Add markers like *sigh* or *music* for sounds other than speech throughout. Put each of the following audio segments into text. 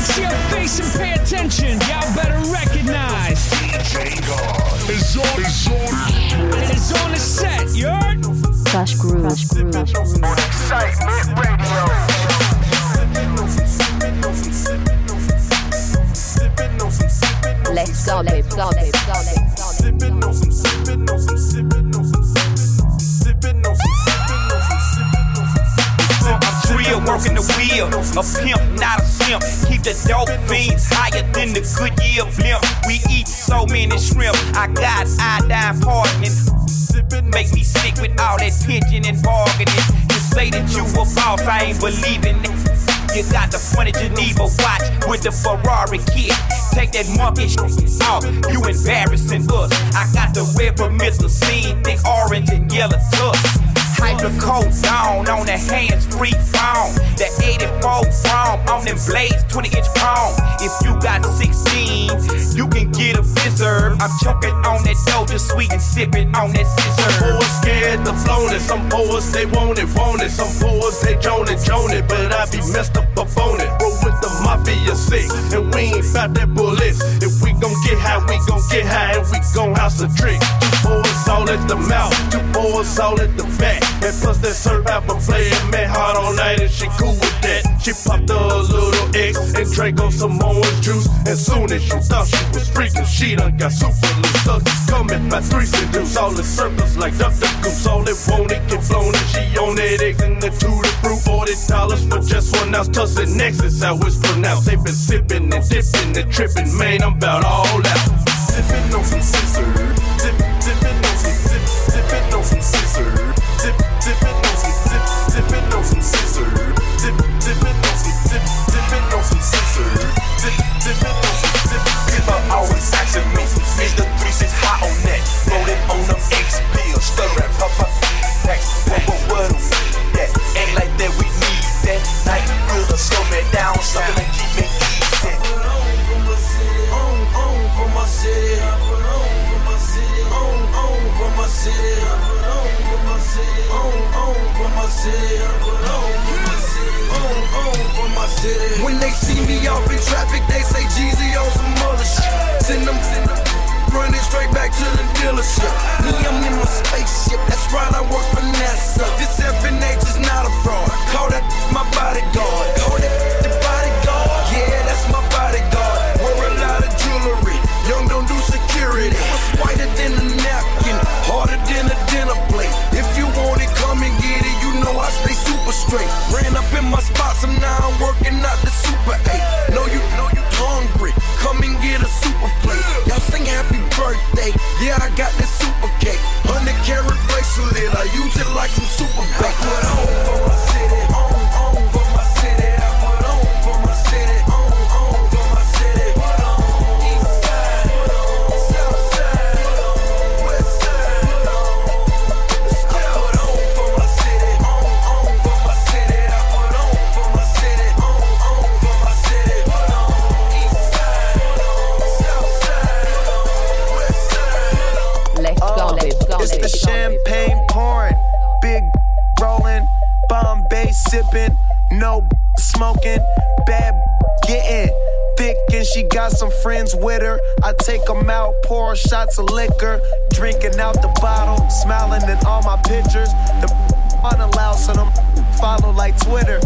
Fix your face and pay attention. Y'all better recognize. DJ God is on, is on. It's on the set, you heard? Fresh groove. Fresh groove. Excitement Radio. Let's go, let's go, let's go, let's go. Working the wheel. A pimp, not a simp. Keep the dope fiends higher than the Goodyear blimp. We eat so many shrimp. I got iodine pardoning. Make me sick with all that pigeon and bargaining. You say that you a boss, I ain't believing it. You got the funny Geneva watch with the Ferrari kit. Take that monkey shit off, you embarrassing us. I got the red Mr. Scene, thick orange and yellow tusk. Hyper coat down on the hands free phone. The 84 chrome on them blades, 20 inch chrome. If you got 16, you can get a fizzer. I'm choking on that doja sweet and sipping on that sizzurp. Boys scared to flown it. Some boys they want it, want it. Some boys they joan it, joan it. But I be messed up up on it. Roll with the mafia six, and we ain't bout that bullets. If gon' get high, we gon' get high, and we gon' house a trick. Two boys all at the mouth, two boys all at the back. And plus that apple playing man hard all night, and she cool with that. She popped a little X and drank on some orange juice. And soon as she thought she was freaking, she done got super loose. Thugs coming by three seduce all in circles like duck duck goose. All it want it get flown, and she on that X and the two to fruit. Forty dollars for just one ounce. Tussionex is how it's pronounced. They been sipping and dipping and tripping, man. I'm about all out. Sipping on some sizzurp, dip, dipping on some dip, dipping on some scissor, to the dealership. Me, I'm in my spaceship, that's right, I work for NASA. This FNH is not a fraud. Call that my bodyguard. Call that I got It's the champagne pouring, big rolling, Bombay sipping, no smoking, bad getting thick and she got some friends with her. I take 'em out, pour shots of liquor, drinking out the bottle, smiling in all my pictures. The unallowed, so them follow like Twitter.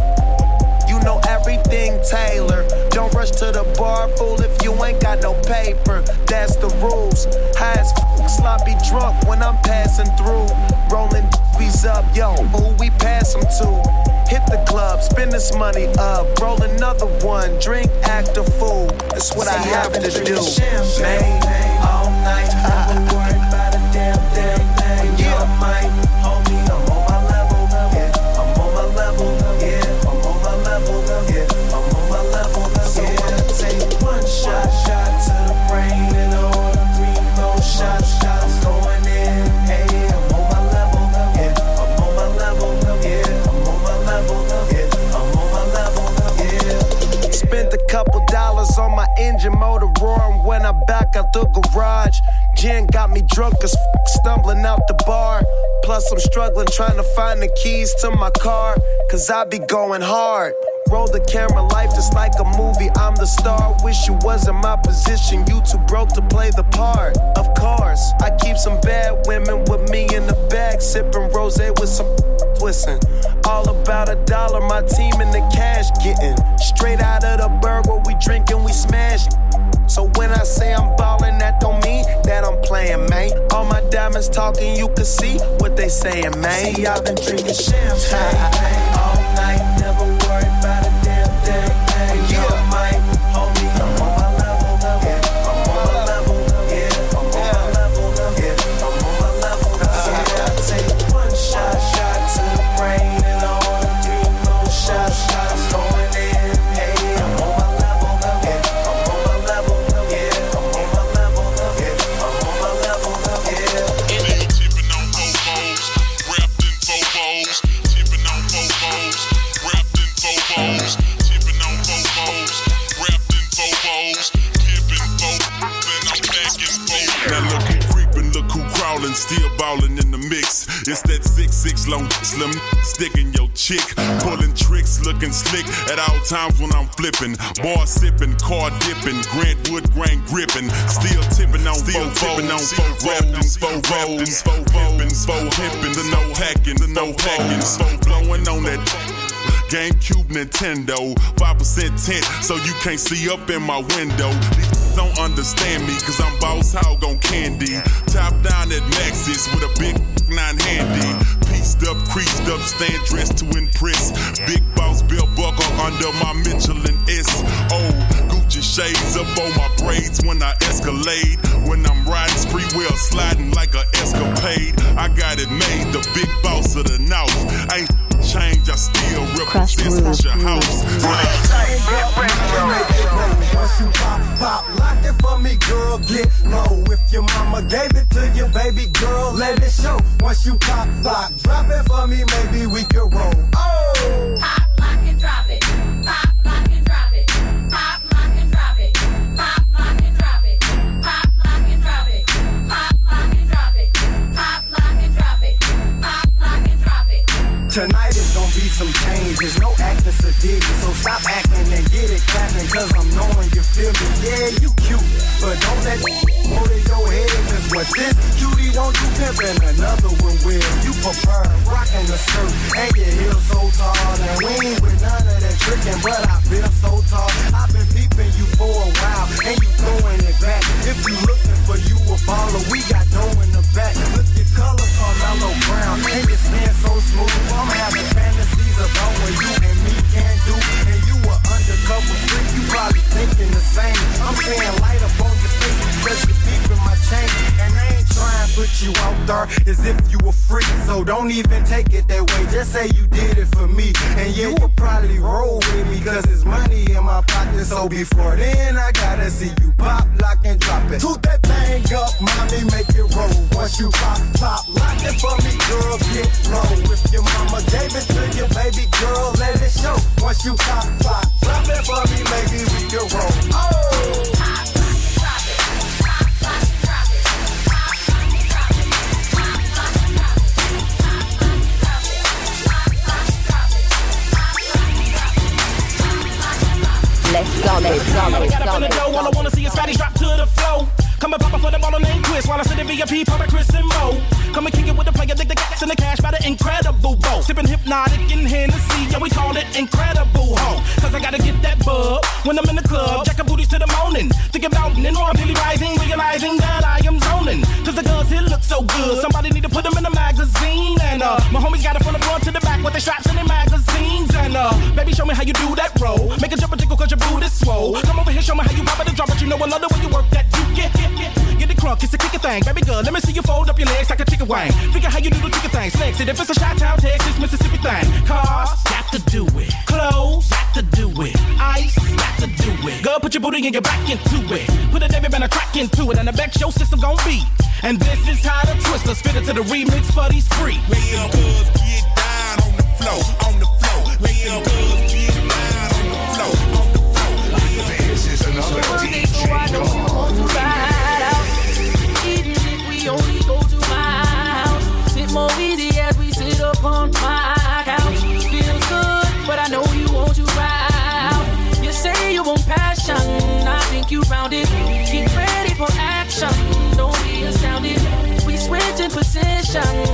You know everything, Taylor. Don't rush to the bar, fool, if you ain't got no paper. That's the rules. High as f- sloppy drunk when I'm passing through. Rolling bees up, yo, who we pass them to? Hit the club, spend this money up, roll another one, drink, act a fool. That's what I have to do. Champagne all night, never worry about a damn damn thing. Yeah, I might, on my engine motor roaring when I back out the garage. Gin got me drunk as f- stumbling out the bar. Plus, I'm struggling trying to find the keys to my car. Cause I be going hard. roll the camera, life just like a movie. I'm the star. Wish you was in my position. You too broke to play the part. Of course, I keep some bad women with me in the back, sipping rose with some All about a dollar, my team in the cash getting straight out of the burger. We drinking, we smash. So when I say I'm ballin', that don't mean that I'm playing, man. All my diamonds talking, you can see what they saying, man. See, I've been drinking champagne slim sticking your chick, pulling tricks, looking slick at all times when I'm flipping. Bar sipping, car dipping, Grant Wood grain gripping, still tipping on still tipping on rapping, four rapping, four pimping, pimping, the no hacking, the no hacking, so blowing on that. GameCube Nintendo, 5% tint, so you can't see up in my window. These *laughs* don't understand me, cause I'm boss hog on candy. Top down at Maxis with a big *laughs* nine handy. Pieced up, creased up, stand dressed to impress. Big boss bill buckle under my Michelin S. Oh, Gucci shades up on my braids when I escalade. When I'm riding spree wheel, sliding like a escapade. I got it made, the big boss of the north. Ain't change, I still Crush represent Groove your house. Once you pop, pop, lock it for me, girl, get low. Your mama gave it to you, baby girl, let it show. Once you pop, pop, drop it for me, maybe we can roll. Oh! Some changes, no acting sedity, so stop acting and get it clapping, cause I'm knowing you feel me. Yeah, you cute, but don't let go to your head, cause what this cutie won't do pimping, another one will. You prefer rocking the skirt, and your heels so tall, and we ain't with none of that tricking, but I feel so tall. I've been peeping you for a while, and you throwing it back. If you looking for you a baller, we got dough in the back. Look your color, Carmelo Brown, and your skin so smooth. I'm having fantasies about what you and me can do, and you a undercover freak. You probably thinking the same. I'm saying light up on your face because you peeping my chain, and I ain't trying to put you out there as if you were freak. So don't even take it that way. Just say you did it for me, and yeah, you probably roll with me because it's money in my pocket. So before then, I gotta see you pop, lock, and drop it. Toot that thing up, mommy, make it roll. Once you pop, pop, lock it for me, girl, get low. If your mama gave it to you, baby girl, let it show. Once you pop, pop, drop it for me, maybe we can roll. Oh! It. Let's go, let's go, Got up go, in the dough, all I wanna see is fatties drop to the flow. Come and pop up for the ball named Chris while I sit in VIP, pop at Chris and Mo. Come and kick it with the player, dig the gas and the cash by the incredible bow. Sipping Hpnotiq in Hennessy, yeah, we call it incredible ho. Cause I gotta get that bug when I'm in the club, jacking booties to the morning. Thinking about and more, really rising, realizing that I am zoning. Cause the girls here look so good, somebody need to put them in a magazine. And uh, my homies got it from the front to the back with the straps and their magazines. And uh, baby, show me how you do that roll. Make a jump and jiggle cause your boot is swole. Come over here, show me how you pop it and drop it. You know I love the way you work that. You get, get, get, get crunk, it's a kicker thing. Baby girl, let me see you fold up your legs like a chicken wing. Figure how you do the chicken thing. Flex it if it's a shot town, Texas, Mississippi thing. Cars, got to do it. Clothes, got to do it. Ice, got to do it. Girl, put your booty and your back into it. Put a David Banner crack into it, and the back show system gon' beat. And this is how the Twista spit it to the remix for these freaks. Little girls get down on the floor, on the only go to more as we sit up my couch. Feels good, but I know you want to ride. You say you want passion, I think you. Get ready for action, don't be astounded. We switching positions.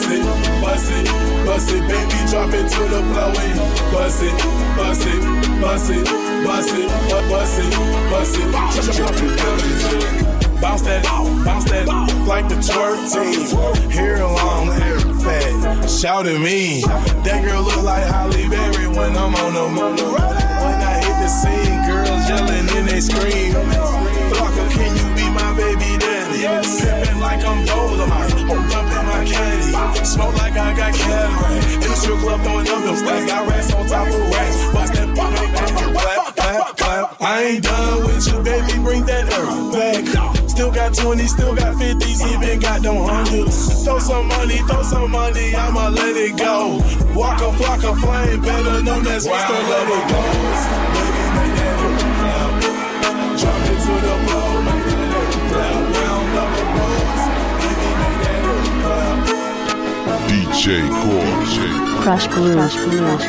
Bust it, bust it, bust it, baby. Drop it to the floor bust it, bust it, bust it, bust it, bu- bust it, bust it. Drop it, baby. Bounce that, bounce that, like the twerk team. Hair long, hair fat, shout at me. That girl look like Halle Berry when I'm on the moon. When I hit the scene, girls yelling and they scream. Flocka, can you be my baby daddy? Pimpin' like I'm Dolomite, my candy. Smoke like I got cataract. In the strip club throwing up them stacks. Got racks on top of racks. Bust that pop, clap, clap, clap. I ain't done with you, baby. Bring that earth back. Still got 20, still got 50s, even got them hundreds. Throw some money, throw some money, I'ma let it go. Waka Flocka Flame, better known as Mr. Let It Go. Baby, clap. DJ Core. Krush Gruv. Krush Gruv.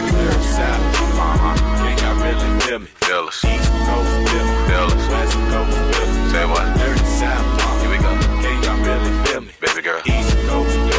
Can y'all really feel me? Feel us. East Coast feel me. Feel us. West Coast. Say what? Dirty South. Here we go. Can y'all really feel me? Baby girl. East Coast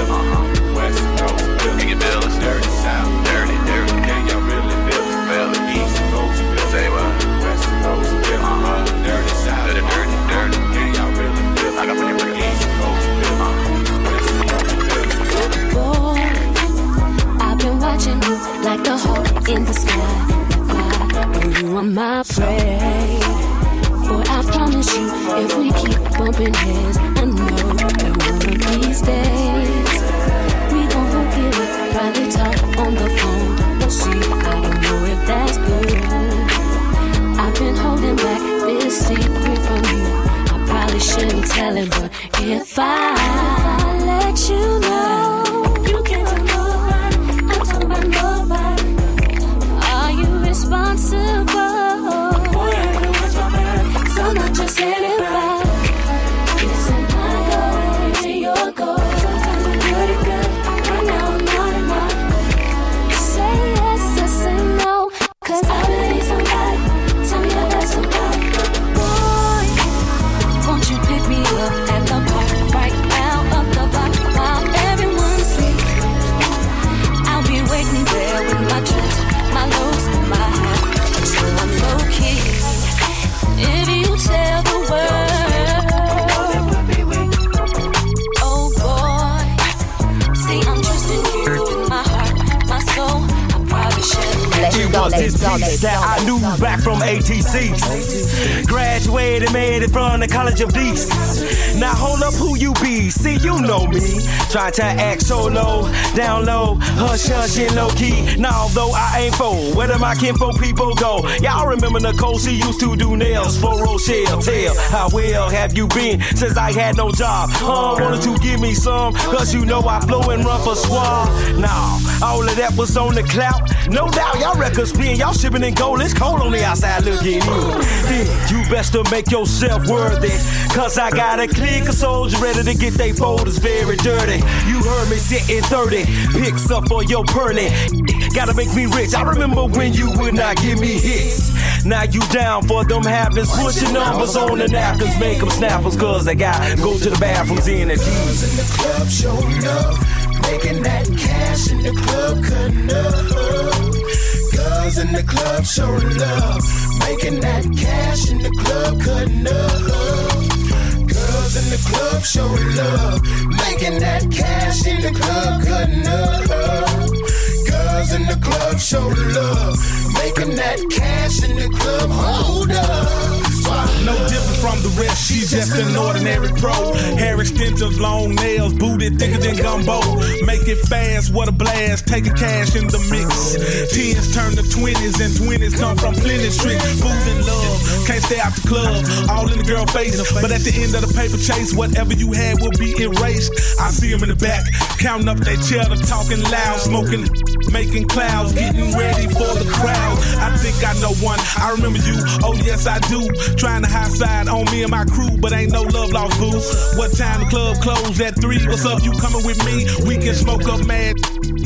Try to act so low, down low, hush hush and low key. Now though I ain't full, where do my kinfolk people go? Y'all remember Nicole? She used to do nails for Rochelle. Tell how well have you been since I had no job? Huh? Wanted to give me some, cause you know I flow and run for swab. Nah, all of that was on the clout. No doubt, y'all records spin, y'all shipping in gold. It's cold on the outside looking in. You best to make yourself worthy. Cause I got a clique of soldiers ready to get they folders very dirty. You heard me sitting 30, picks up for your pearly. Gotta make me rich. I remember when you would not give me hits. Now you down for them habits. Put your numbers on the napkins, make them snappers. Cause they got go to the bathrooms in the in the club showing up, making that cash in the club cutting up. Girls in the club showing love, making that cash in the club cutting up. Girls in the club showing love, making that cash in the club cutting up. Girls in the club showing love, making that cash in the club hold up. No different from the rest. She's just an ordinary pro. Hair extensions, long nails, booty thicker than gumbo. Make it fast, what a blast. Taking cash in the mix. Tens turn to twenties, and twenties come from plenty tricks. Food and love, can't stay out the club. All in the girl face, but at the end of the paper chase, whatever you had will be erased. I see them in the back, counting up their cheddar, talking loud, smoking, making clouds, getting ready for the crowd. I think I know one. I remember you. Oh yes, I do. Trying to high side on me and my crew, but ain't no love lost, boo. What time the club close at three? What's up? You coming with me? We can smoke up, mad.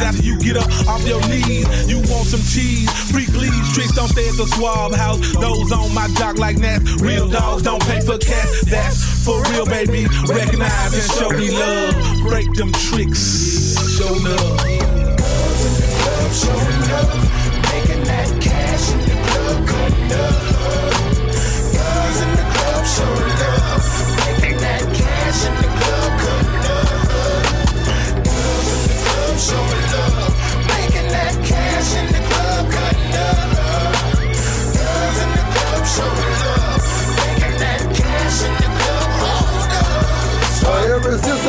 After you get up off your knees, you want some cheese. Freak leaves, tricks don't stay at the swab house. Those on my jock like that. Real dogs don't pay for cats. That's for real, baby. Recognize and show me love. Break them tricks. Show love. Showing love, making that cash in the club, cutting up. Guys in the club showing love, making that cash in the club, cutting up. Girls in the club showing love,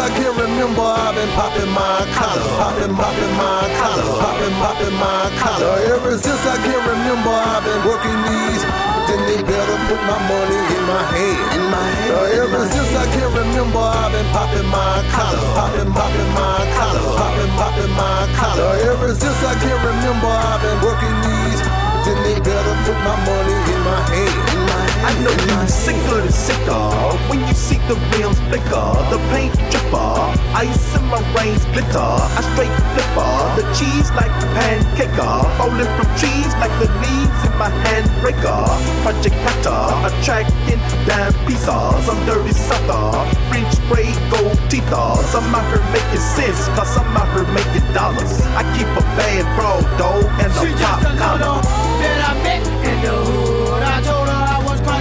I can remember, I've been popping my collar, popping, popping my collar, popping, popping my collar. Ever since I can remember, I've been working these. Then they better put my money in my hand. In my hand. So ever since I can remember, I've been popping my collar, popping, popping my collar, popping, popping my collar. Uh, ever since I can remember, I've been working these. Then they better put my money in my hand. Hand. I know you sicker than sicker when you see the rims flicker, the paint dripper, ice in my reins glitter. I straight flipper, the cheese like a pancaker, falling from trees like the leaves in my handbreaker. Project Hatter, attracting damn pieces. I'm dirty sucker, French spray gold teeth. I'm out here making sense, cause I'm out here making dollars. I keep a bad bro, dough, and a She pop collar. that I met in the hood.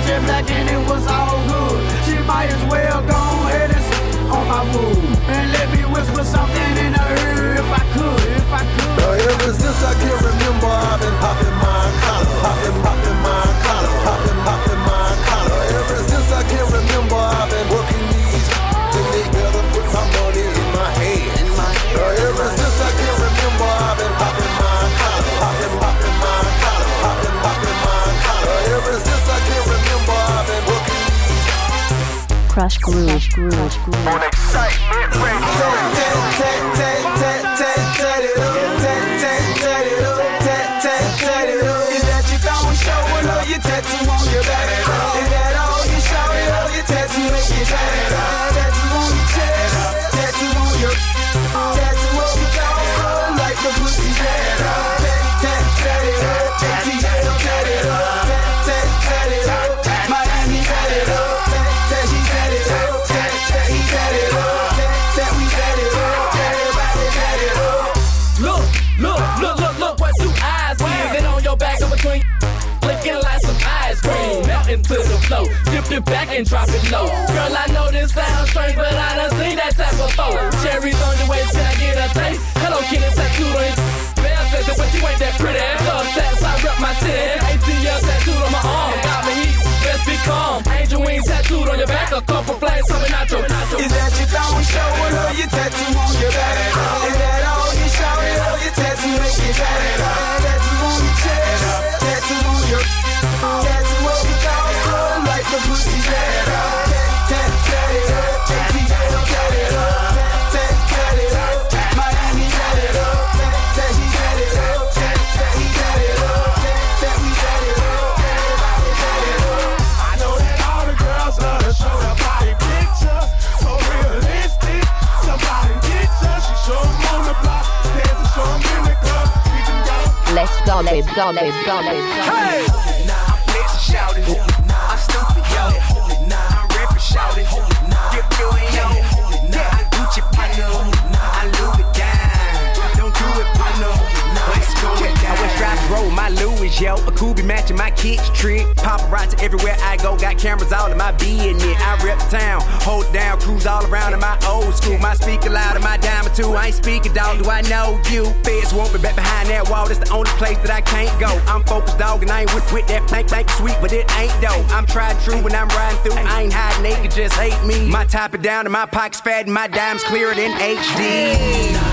Country black and it was all good. She might as well go ahead and sit on my wood and let me whisper something in her ear if I could, if I could. So ever since I can remember, I've been popping my collar, popping, popping groove, groove, groove. It back and drop it low. Girl, I know this sounds strange, but I done seen that type before. Cherries on your waist, can I get a taste? Hello, Kitty, tattooed on your it, but you ain't that pretty. Love tats, I rep my titty. ATL tattooed on my arm. Got me heat, best be calm. Angel wings tattooed on your back, a couple flags coming out your. Is that you throwing showing or your tattoo on your back? Is that all you showing or your tattoo make you bad? Tattoo on your chest, tattoo on your, tattoo the pussy tat. Tat, tat, tat it up, ATL, tat it up, tat, tat, tat it up, Miami, tat it up, tat, tat, he tat it up, tat, tat, he tat it up, tat, tat, we tat it up, everybody tat it up. I know that all the girls love to show their body picture. So realistic. Somebody get her. She show 'em on the block. Dance and show 'em in the club. We can go. Let's go, babe, go, babe, go. Hey! Nah, I'm blessed, shout it. Nah, I'm stupid, yo. Nah, I'm ripping, shout it. Dip you in, yo. Yeah, I Gucci partner. I Louis down. Don't do it, partner. Let's go I West Drive Road, my Louis, yo. A Kubi matching my kicks trick. Paparazzi everywhere I go, got cameras all in my business. I rep the town, hold down, cruise all around in my old school. My speaker loud and my diamond too. I ain't speaking, dog. Do I know you? Feds want me back behind that wall. That's the only place that I can't go. I'm focused, dog, and I ain't with, with that plank, plank sweet, but it ain't though. I'm tried true when I'm riding through. I ain't hiding naked, just hate me. My top it down and my pockets fat and my dimes clearer than HD.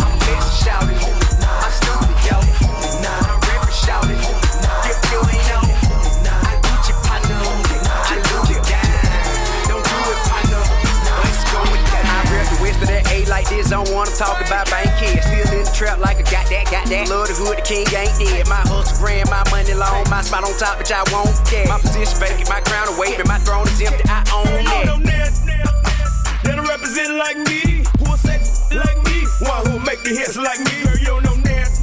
Like this. Don't wanna talk about bank kids. Still in the trap like I got that, got that. Love the hood, the king ain't dead. My hustle grand, my money long. My spot on top, but I won't get. My position vacant, my crown away, but my throne is empty. I own it. That represent like me, who will sex like me, one who make the hits like me. Girl, you don't know that.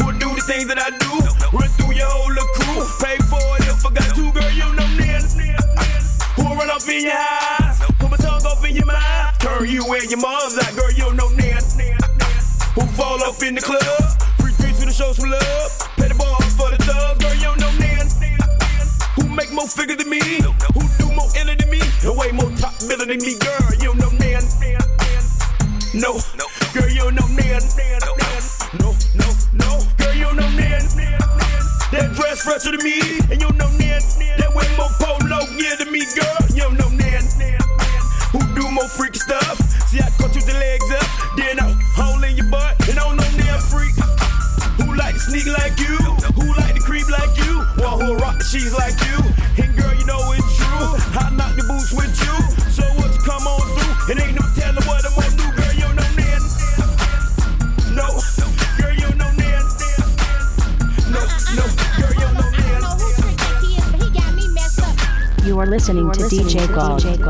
Who do the things that I do, run through your whole crew, pay for it if I got to. Girl, you don't know that. Who run off in your eyes, your mind, turn you and your mother's out. Girl, you know that. Who fall off in the club, free drinks to the show some love, pay the balls for the thugs. Girl, you know that. Who make more figure than me? Who do more iller than me? And way more top biller than me, girl. You know man. No, girl, you know man. No, no, no, girl, you know man. That dress fresher than me, and you know man. That way more polo gear than me, girl. You don't know man. Who do more freaky stuff? See, I cut you the legs up, then I hole in your butt, and I don't know damn freak. Who like to sneak like you? Who like to creep like you? One who rock the sheets like you? And girl, you know it's true. I knock the boots with you. So what you come on through? And ain't no telling what I'm gonna do, girl. You don't know man. No, girl, you don't know man. No, no, girl, you don't know man. You are listening to DJ Gold. If you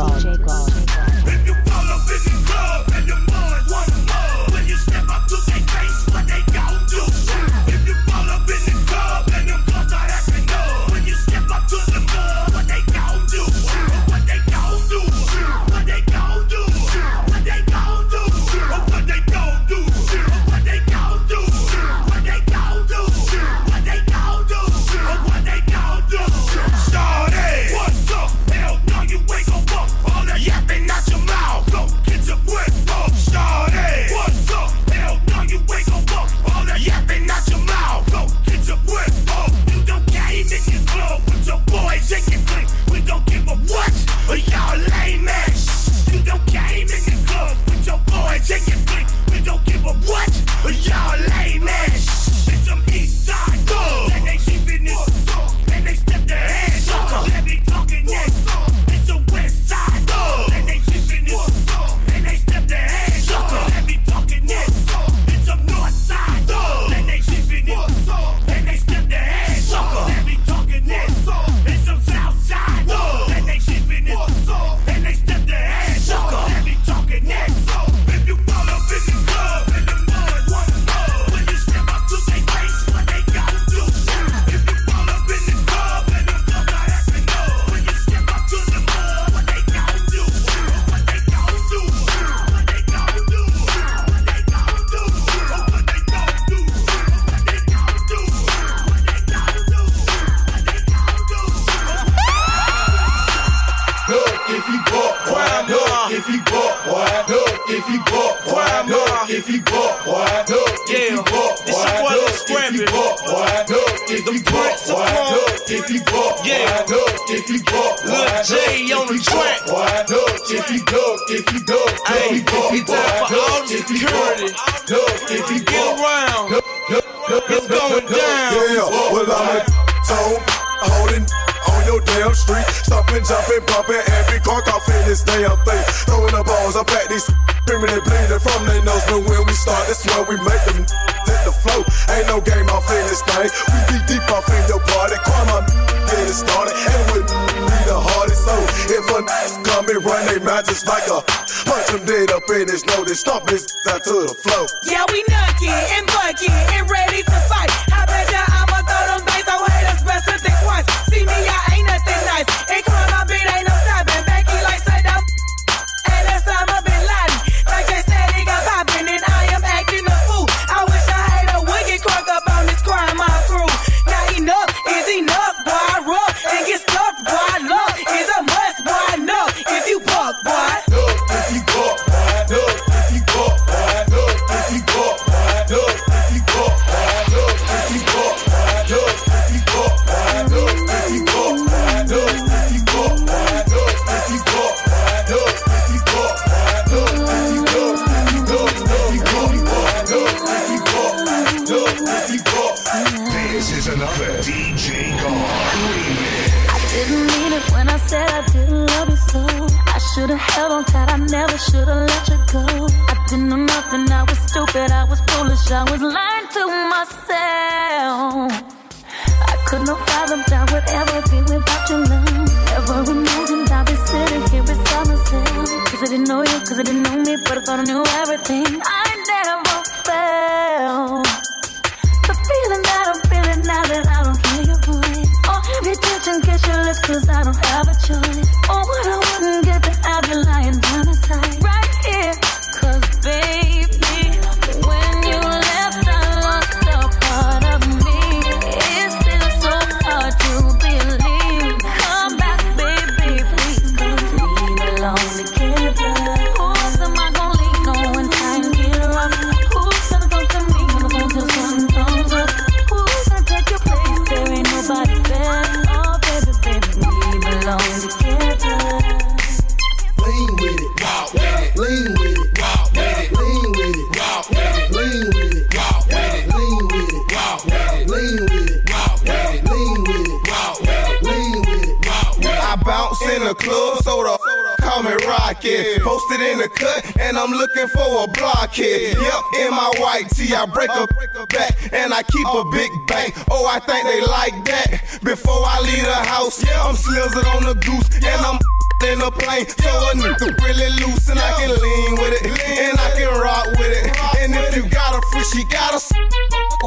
bounce in the club, so the call me Rocket. Posted in the cut, and I'm looking for a blockhead. Yep, in my white tee, I break a back, and I keep a big bang. Oh, I think they like that. Before I leave the house, I'm slizzing on the goose, and I'm in a plane, so a nigga really loose and I can lean with it, and I can rock with it. And if you got a free, she got a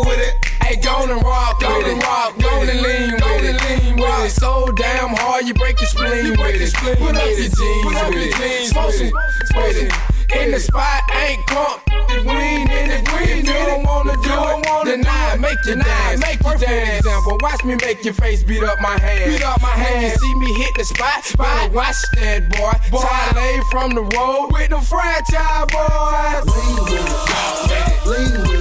with it. Hey, go and rock, go and rock, go and lean with it, lean with it. So damn hard, you break your spleen with it. Put up your jeans with it, smoke some with it. In the spot, ain't crunk. If we ain't in it, if you don't wanna do it, make you dance. Make you dance. Example, watch me make your face beat up my hand. Beat up my hand. You see me hit the spot, spot. Watch that boy. boy. From the road with the Franchize Boyz. Lean with it, walk with it, lean with it,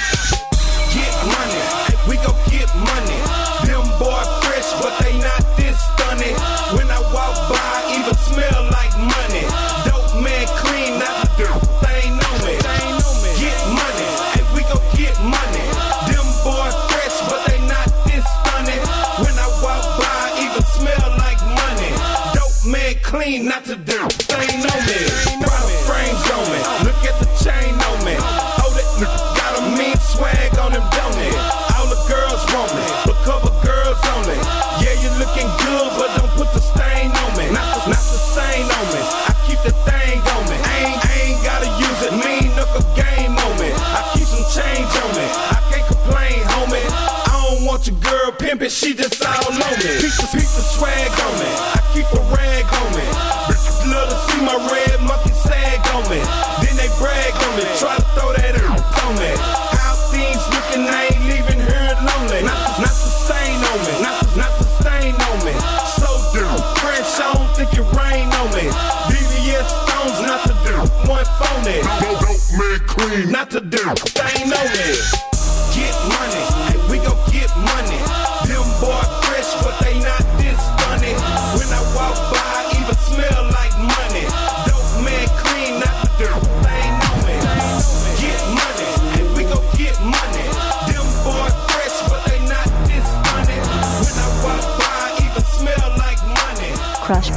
She just all on me. Keep the, keep the swag on me. I keep a rag on me. Bitches love to see my red monkey sag on me. Then they brag on me. Try to throw that on me. How things looking, I ain't leaving here lonely. Not the, not the stain on me. Not the, not the stain on me. So dirt. French, I don't think it rain on me. VVS stones, not to do One phony. Dope, dope man clean. Not the dirt.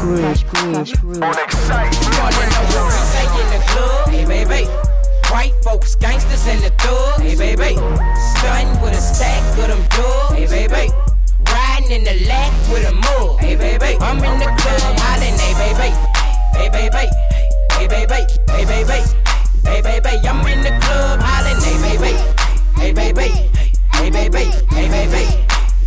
Groove. Krush Gruv. Say in the club, hey baby. White folks, gangsters in the thug, hey baby. Stunning with a stack of them dubs, hey baby. Riding in the lack with a mug, hey baby. I'm in the club, hollering, hey baby. Hey baby, hey baby, hey baby, hey baby. I'm in the club, hollering, hey baby. Hey baby, hey baby, hey baby.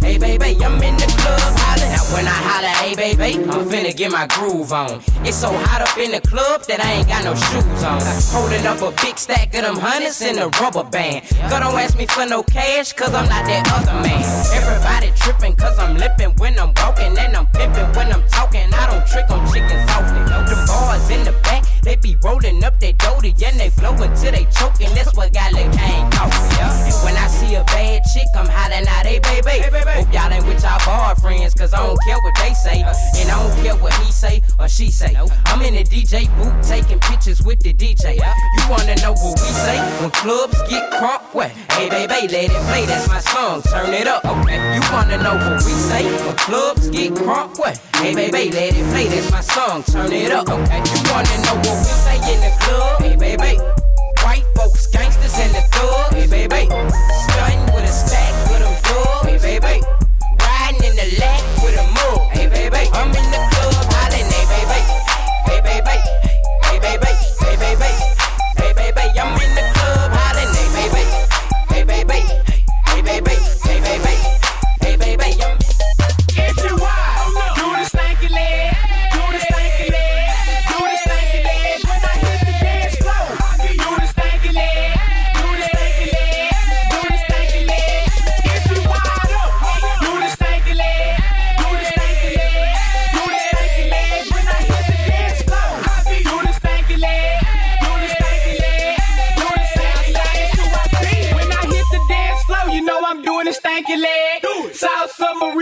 Hey baby, I'm in the club, hollering. When I holler, hey baby, I'm finna get my groove on. It's so hot up in the club that I ain't got no shoes on. Holding up a big stack of them hundreds in a rubber band. Girl, don't ask me for no cash, cause I'm not that other man. Everybody tripping, cause I'm lipping when I'm walking, and I'm pimping when I'm talking. I don't trick on chicken softly. Them bars in the back, they be rolling up their doty, and they blowing till they choking. That's what got Lil Kane talking. Yeah. And when I see a bad chick, I'm hollering out, hey baby. Hope y'all ain't with y'all boyfriends, cause I don't care what they say. Uh, and I don't care what he say or she say. I'm in the DJ booth taking pictures with the DJ. Uh. You wanna know what we say? When clubs get crunk, what? Hey baby, let it play, that's my song, turn it up. Okay. You wanna know what we say? When clubs get crunk, what? Hey baby, let it play, that's my song, turn it up. Okay. You wanna know what we say in the club? Hey baby. White folks, gangsters in the thug. Hey baby. Stunting with a stack with them dub. Hey baby. Riding in the lack baby. I'm in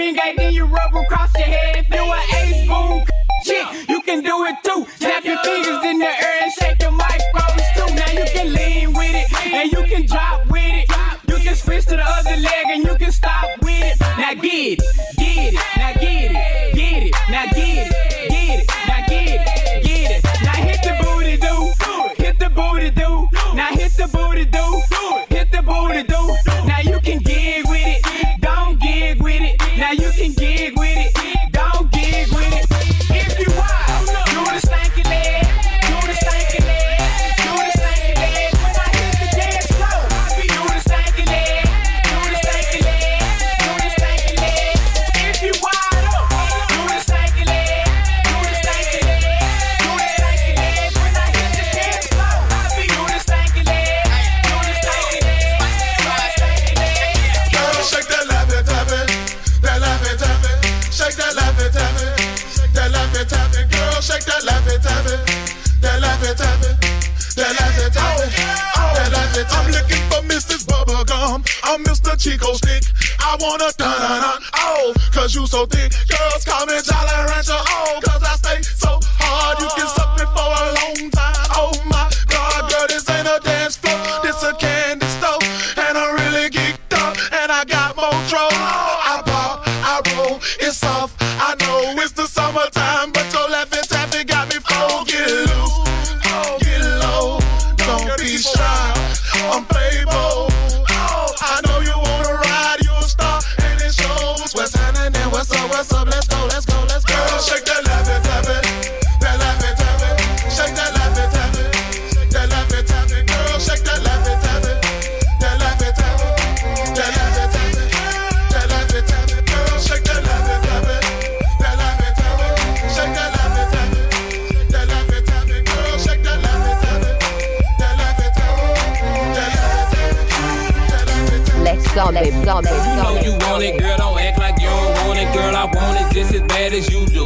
submarine guy, then you rub across your head. If you a ace boom chick, you can do it too. Snap your fingers in the air and shake your microphones too. Now you can lean with it and you can drop with it. You can switch to the other leg and you can stop with it. Now get it, I wanna dun dun dun, oh, cause you so thick. Girls call as you do.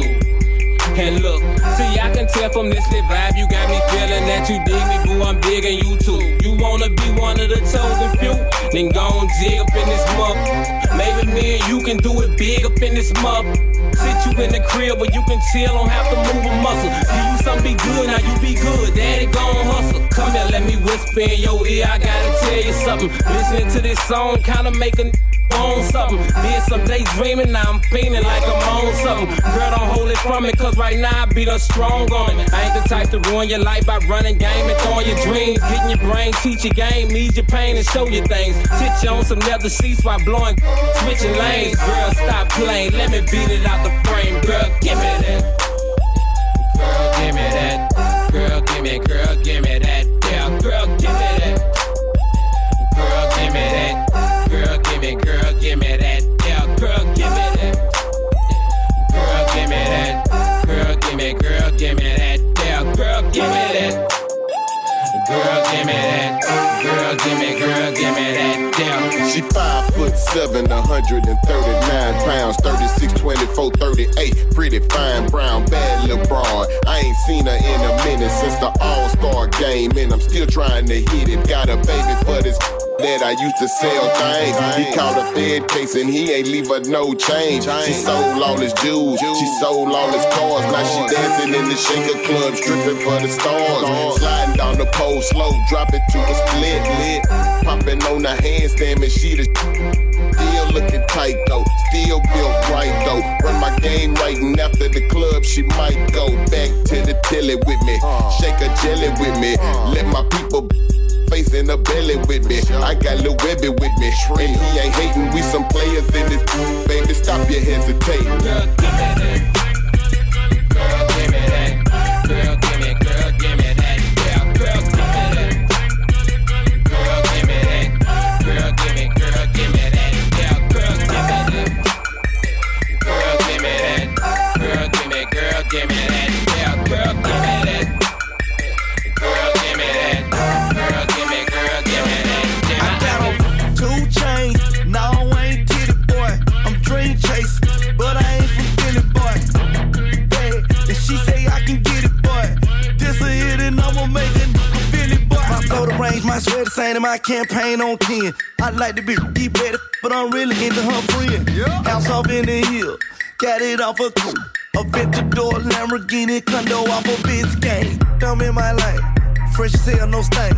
And look, see, I can tell from this lit vibe you got me feeling that you dig me, boo. I'm digging you too. You wanna be one of the chosen few? Then go and jig up in this muck. Maybe me and you can do it big up in this muck. Sit you in the crib where you can chill, don't have to move a muscle. Give you something be good, now you be good. Daddy gon' hustle. Come here, let me whisper in your ear. I gotta tell you something. Listening to this song kinda make a on something. Did some daydreaming, now I'm feeling like I'm on something. Girl, don't hold it from me, cause right now I be the strong on it. I ain't the type to ruin your life by running game and throwing your dreams. Getting your brain, teach your game, ease your pain and show you things. Sit you on some leather seats while blowing, switching lanes. Girl, stop playing, let me beat it out the frame. Girl, give me that. Girl, give me that. Girl, give me, girl, give me that. Girl, give me, girl, give me that down. She five foot seven, 139 pounds, 36, 24, 38. Pretty fine brown, bad little broad. I ain't seen her in a minute since the All Star game, and I'm still trying to hit it. Got a baby for this that I used to sell things. He caught a Fed case and he ain't leave her no change. She sold all his jewels, she sold all his cars. Now she dancing in the shaker club, stripping for the stars. Sliding down the pole slow, drop it to a split. Lit. Popping on the handstand, and she the Still looking tight though, still built right though. Run my game right, and after the club, she might go back to the tilly with me. Shake a jelly with me. Let my people face in the belly with me. I got Lil Webby with me. And he ain't hating, we some players in this. Baby, stop your hesitating. Range, my sweat the same, and my campaign on 10. I like to be deep better, but I'm really into her friend. House off in the hill, got it off a coupe. Aventador Lamborghini condo off a Biscayne. I'm in my lane, fresh as hell, no stain.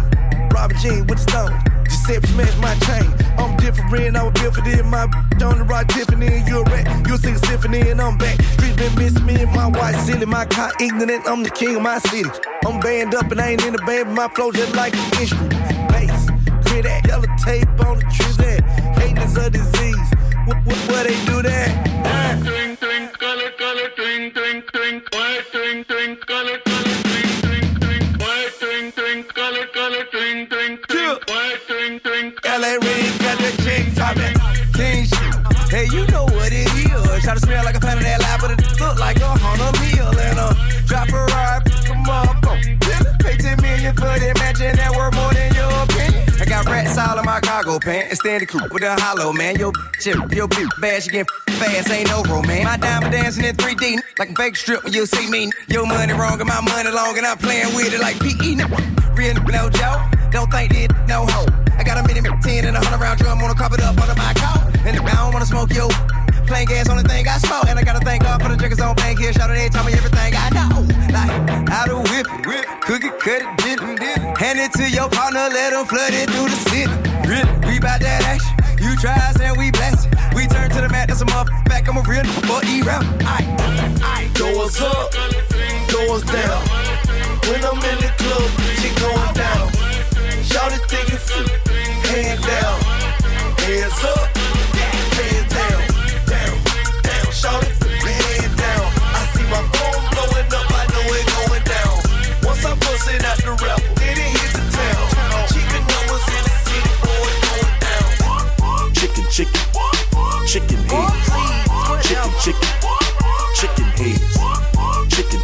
Robin Jean with the stone. Giuseppe smash my chain. I'm different, I'm built for this. My on the right Tiffany, and you're a rat. You sing a symphony, and I'm back. Street been missing me and my white silly. My car ignorant, I'm the king of my city. I'm banned up and I ain't in the band, but my flow just like an instrument. Bass, clear that yellow tape on the trees. That hating is a disease. What, what, what they do that? Twink, twink, color, pants. Standing coupe with a hollow, man. Yo, chip, yo, bad, she get fast, ain't no romance. My diamond dancing in 3D, like a fake strip when you see me. Your money wrong and my money long, and I'm playing with it like PE. Real no joke. Don't think it no hoe. I got a mini 10 and a 100 round drum on a carpet up under my coat. And I don't wanna smoke yo. Plain gas on the thing I smoke. And I gotta thank God for the drinkers on bank here. Shout out, they tell me everything I know. Like, how to whip it, whip, cook it, cut it, dip it, it. Hand it to your partner, let him flood it through the city. Really, we bout that action. You try us and we it. We turn to the mat, that's a motherfucker back. I'm a real for E-rap. Aight, aight. Goes up, goes down. When I'm in the club, she going down. Shout it, think it free. Hand down, hands up,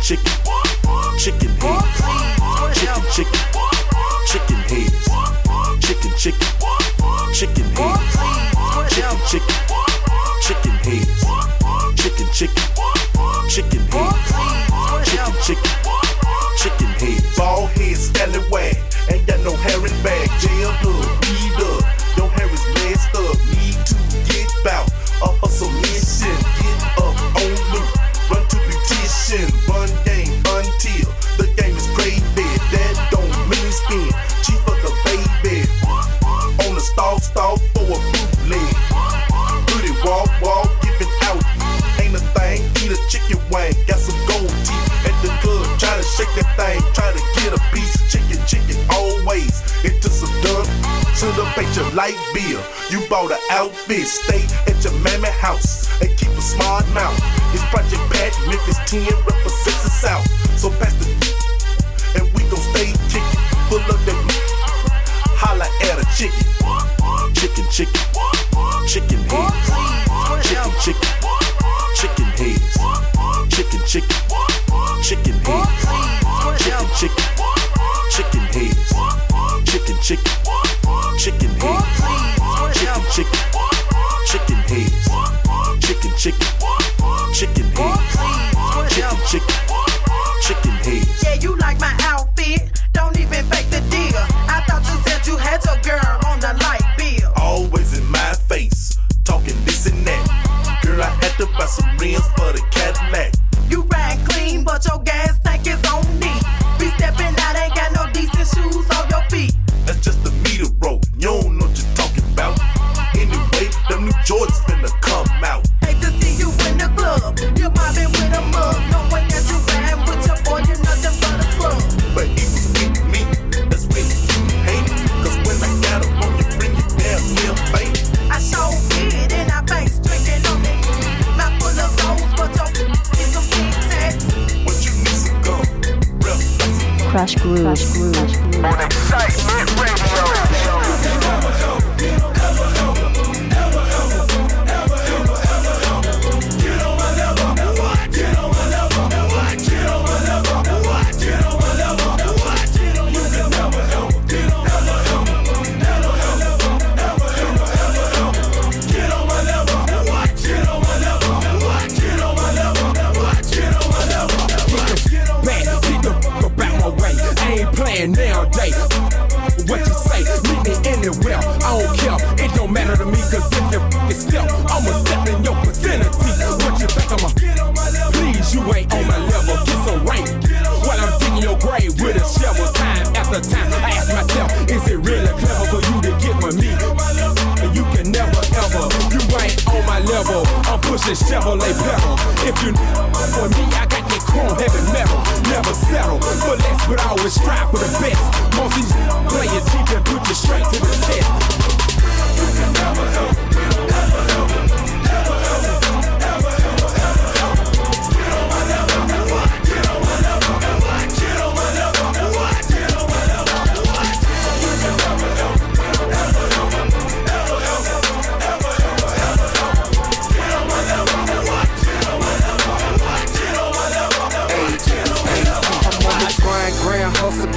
Chicken,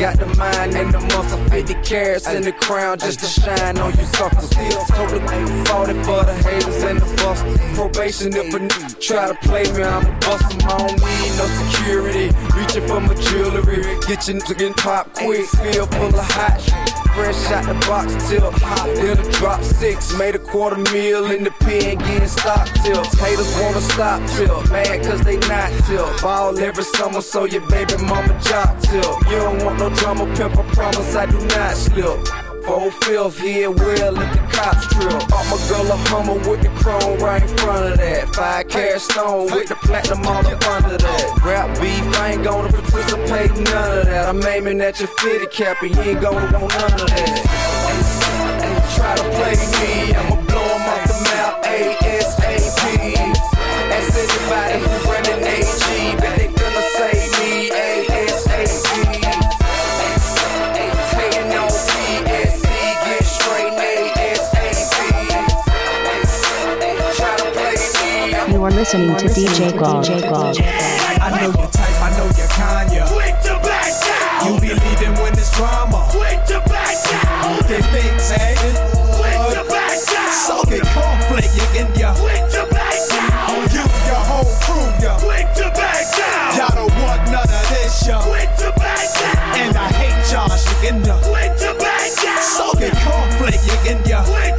got the mind and the muscle, 50 carats in the crown just to shine on you suckers. Still totally 40 for the haters and the busters. Probation if a nigga try to play me, I'ma bust 'em. I don't need no security, reaching for my jewelry. Get your nigga getting pop quick, feel full of hot shit. Fresh out the box till then a drop six. Made a quarter meal in the pen, getting stock till. Haters wanna stop till, mad cause they not till. Ball every summer, so your baby mama job till. You don't want no drama, pimp, I promise I do not slip. Four fifth here, well, if the cops drill. Up my girl a hummer with the chrome right in front of that. Five carat stone with the platinum all up under that. Rap beef, I ain't gonna participate in none of that. I'm aiming at your fitted cap and you ain't gonna want none of that. Ain't, try to play me, I'ma blow 'em off the map ASAP. Ask anybody listening to DJ Gold. I know your type, I know your kind, yeah. Quick to back down. You be leaving when it's drama. Quick to back down. They think sagging. Quick to back down. So get conflict, you in ya. Quick to back down. You, your whole crew, ya. Quick to back down. Y'all don't want none of this, ya. Quick to back down. And I hate y'all, you in ya. Quick to back down. So get conflict, you in ya. Quick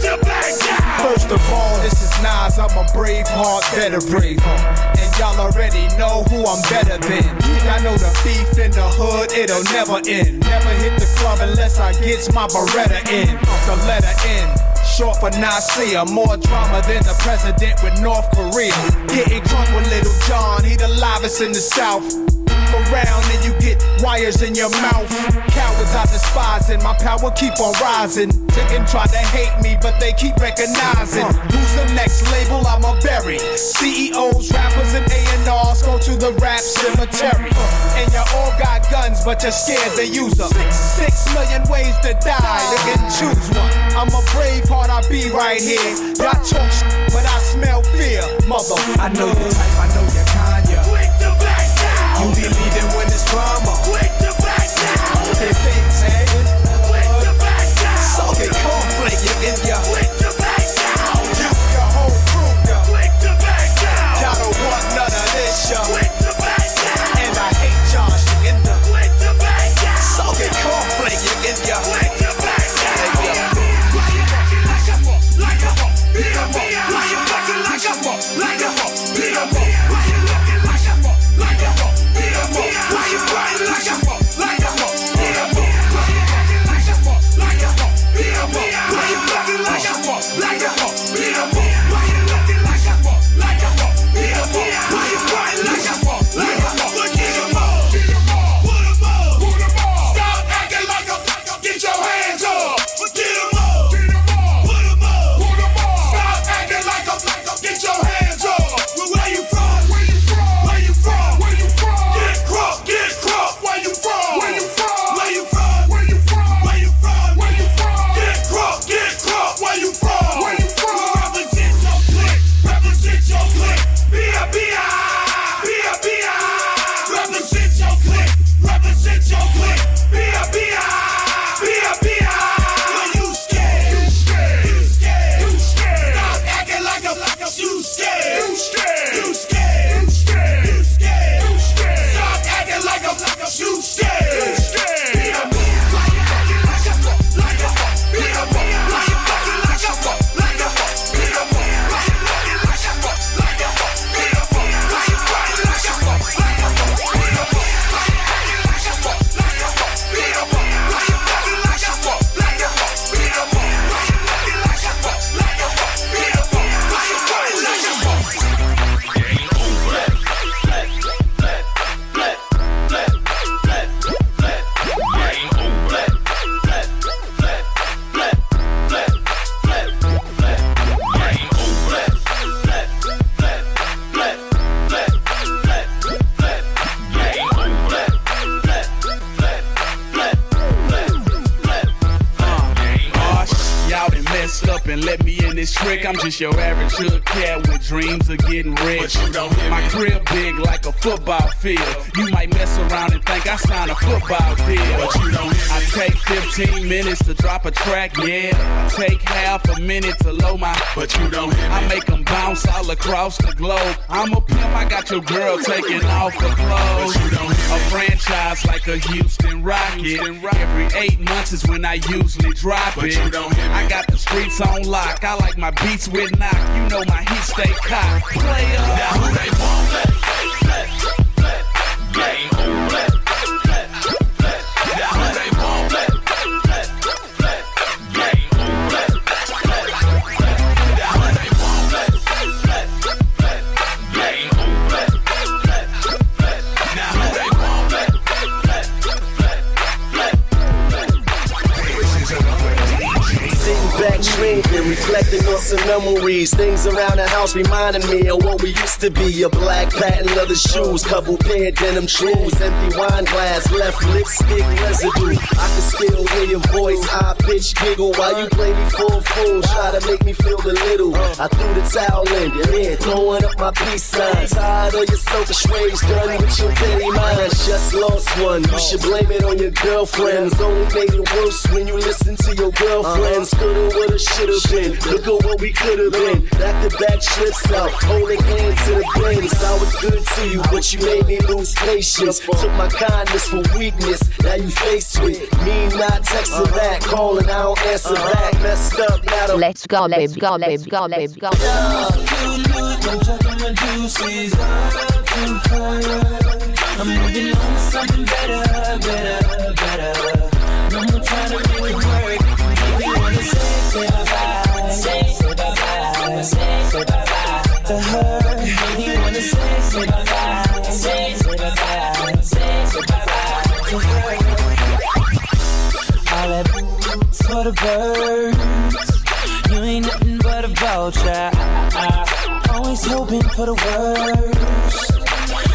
Nas, I'm a brave heart, heart. And y'all already know who I'm better than. I know the beef in the hood, it'll never end. Never hit the club unless I gets my Beretta in. The letter N. Short for Nasir, more drama than the president with North Korea. Getting drunk with Lil Jon, he the livest in the South. Around and you get wires in your mouth. Cowards I despise and my power keep on rising. Chicken try to hate me, but they keep recognizing who's the next label I'ma bury. CEOs, rappers, and A&Rs go to the rap cemetery. And you all got guns, but you're scared to use them. Six, million ways to die, they can choose one. I'm a brave heart, I be right here. Y'all talk but I smell fear, mother. I know your type, I know your kind, yeah. Quick to back down. You be it's drama. Quick to back down. They think. Quick to back down. So get conflict, you in ya. Pimp, I got your girl taking off her clothes. A franchise like a Houston Rocket. Every eight months is when I usually drop it. I got the streets on lock. I like my beats with knock. You know my heat stay cocked. Play up. Now who they want? Let, let, let, let, game on. Let, reflecting on some memories. Things around the house reminding me of what we used to be. A black patent leather shoes, couple pair denim shoes, empty wine glass, left lipstick residue. I can still hear your voice, high pitch giggle while you play me full fool. Try to make me feel belittled. I threw the towel in, yeah, throwing up my peace sign. Tired of your selfish ways, done with your petty minds. Just lost one. You should blame it on your girlfriends. Only made it worse when you listen to your girlfriends. Coulda, woulda, shoulda been. Look at what we coulda been. Back to back trips out, holding hands to the bins. I was good to you, but you made me lose patience. Took my kindness for weakness. Now you face with me not texting back, calling, I don't answer back. Messed up, now the Let's go, let's go, let's go, let's go. I'm moving on to something better, better, better. No more trying to make it work. Maybe wanna say, say bye-bye. Say, say bye-bye. Say, say bye-bye to her. Maybe wanna say, say bye-bye. For the. You ain't nothing but a vulture. Always hoping for the worst.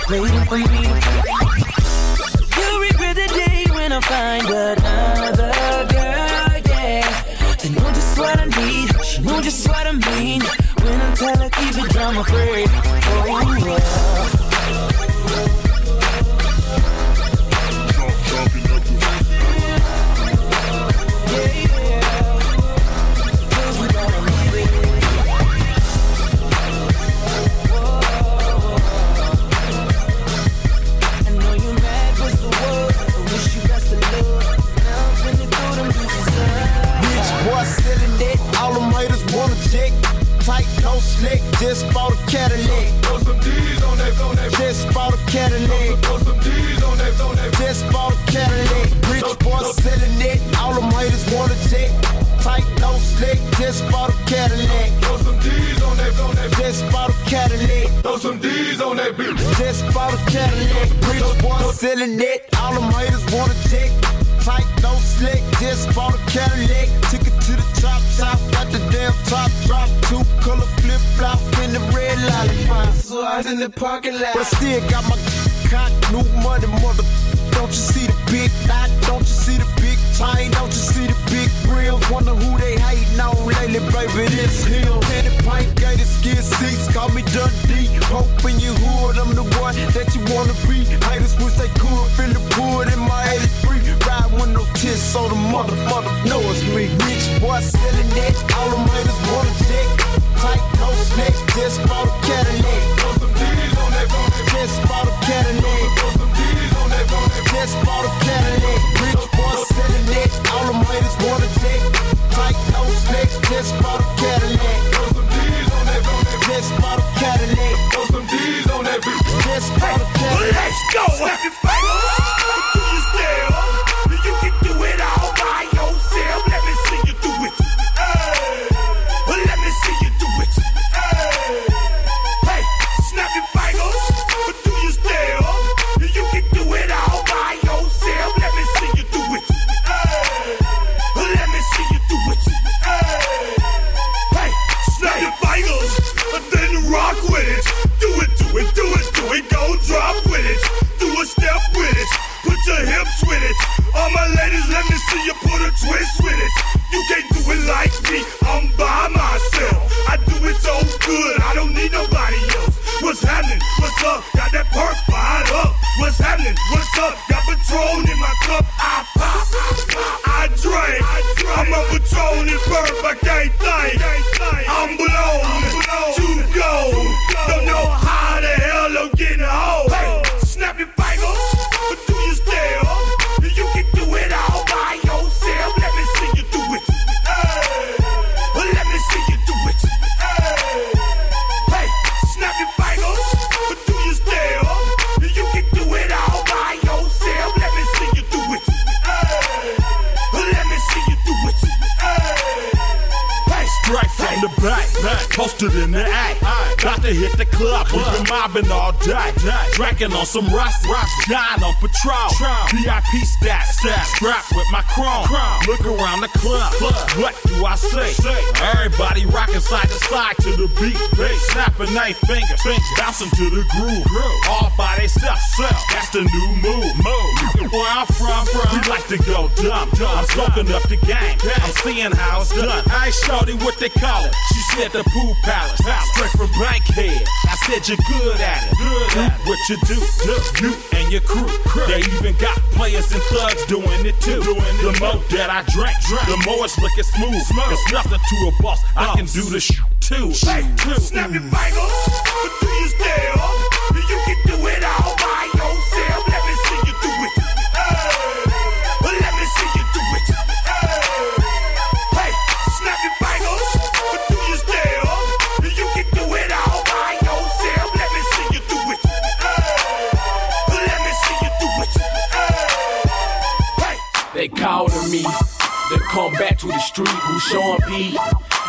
Waiting for me You'll regret the day when I find another girl, yeah. They know just what I need, know just what I mean. When I tell her keep it drama free, oh yeah. No slick, just bought a Cadillac. Throw some D's on that, on. Just bought a Cadillac. Throw some D's on that, on. Just bought a Cadillac. Rich boy selling it, all them haters wanna check. Tight, no slick, just bought a Cadillac. Throw some D's on that, on. Just bought a Cadillac. Throw some D's on that bitch. Just bought a Cadillac. Rich boy selling it, all them haters wanna check. Tight, no slick, just bought a Cadillac. Took it to the top top, got the damn top drop. Two color flip flop in the red lollipop. So I was in the parking lot. But I still got my cock, new money, mother. Don't you see the big knot? Don't you see the big chain? Don't you see the big grills? Wonder who they hating on lately, baby. This him. Penny pint, gated skin seats, call me Dundee. Hoping you hood, I'm the one that you wanna be. Haters wish they could feel the wood in my 83. Ride with no tits, so the mother, mother know it's me. Rich boy selling it, From back, posted in the act. Got to hit the club, we been mobbing all day. Drinking on some rust, dying on patrol. VIP stats, strapped with my chrome. Look around the club, what do I say? Everybody rocking side to side to the beat. Snapping they fingers, bouncing to the groove. All by themselves, that's the new move. Where I'm from, we like to go dumb. I'm smoking up the game. I'm seeing how it's done. I ain't shorty what they call it. She said the pool palace. Straight from Bankhead. I said you're good at it. Do what you do. You and your crew. They even got players and thugs doing it too. Doing The more that I drink, the more it's looking smooth. It's nothing to a boss. I can do the sh- too. Snap your fingers, but do you still? You can do it all by yourself. Hey. They to me to come back to the street. Who Sean P?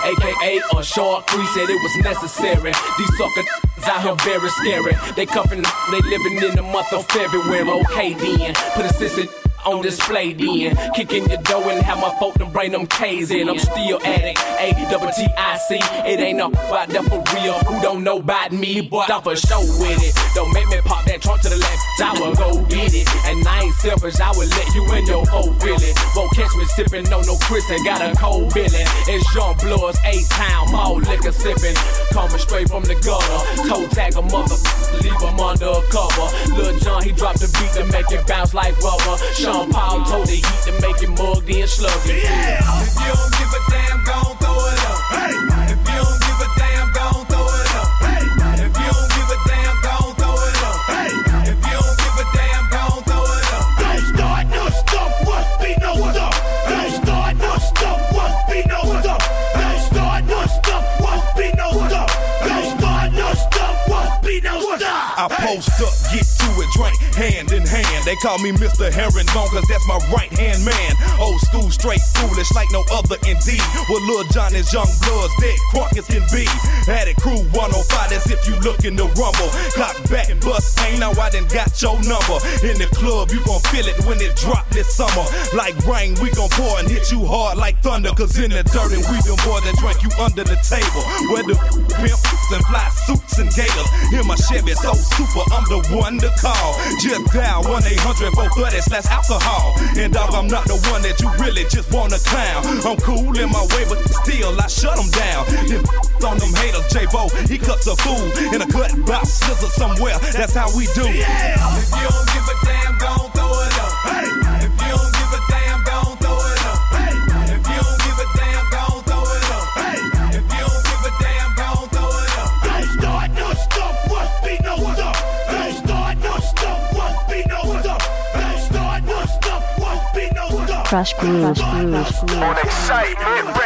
AKA on Short Creek said it was necessary. These sucker out here very scary. They cuffing, they living in the month of February. Okay then, put a sister on display then. Kicking your door and have my folk to bring them K's in. I'm still at it. A double T I C. It ain't no about that for real. Who don't know about me, but I'm for sure with it. Don't make me pop that trunk to the left. I will go get it. And I ain't selfish. I will let you in your whole feeling. Won't catch me sipping on no Chris and got a cold feeling. It's Jean Blood's eight town mall liquor sipping. Coming straight from the gutter. Toe tag a mother. Leave him under cover. Lil Jon, he dropped the beat to make it bounce like rubber. Sean Paul told the heat to make it mugged in sluggy. Yeah. If you don't give a damn, gon' throw it up. Hey. If you don't give a damn, gon' throw it up. Hey. If you don't give a damn, gon' throw it up. Hey. If you don't give a damn, gon' throw it up. Don't start no stuff, must be no stuff. Don't start no stuff, must be no stuff. Don't start no stuff, must be no stuff. Don't start no stuff, must be no stuff. I post up, get to it, drink hand in hand. They call me Mr. Herringbone, cause that's my right hand man. Old school, straight foolish, like no other indeed. Well, Lil Jon is young bloods, dead crunk as can be. Had crew 105, as if you looking to rumble. Clock back and bust, ain't now I done got your number. In the club, you gon' feel it when it drop this summer. Like rain, we gon' pour and hit you hard like thunder. Cause in the dirt, and we boys that drink you under the table. Where the pimps and fly suits and gators. In my Chevy, so super, I'm the one to call. Just dial 1 800 430 slash alcohol. And dog, I'm not the one that you really just wanna clown. I'm cool in my way, but still I shut them down. Then *laughs* on them haters, J Bo, he cuts a fool in a cut box scissor somewhere. That's how we do. Yeah. If you don't give a Krush Gruv. On Excite Mid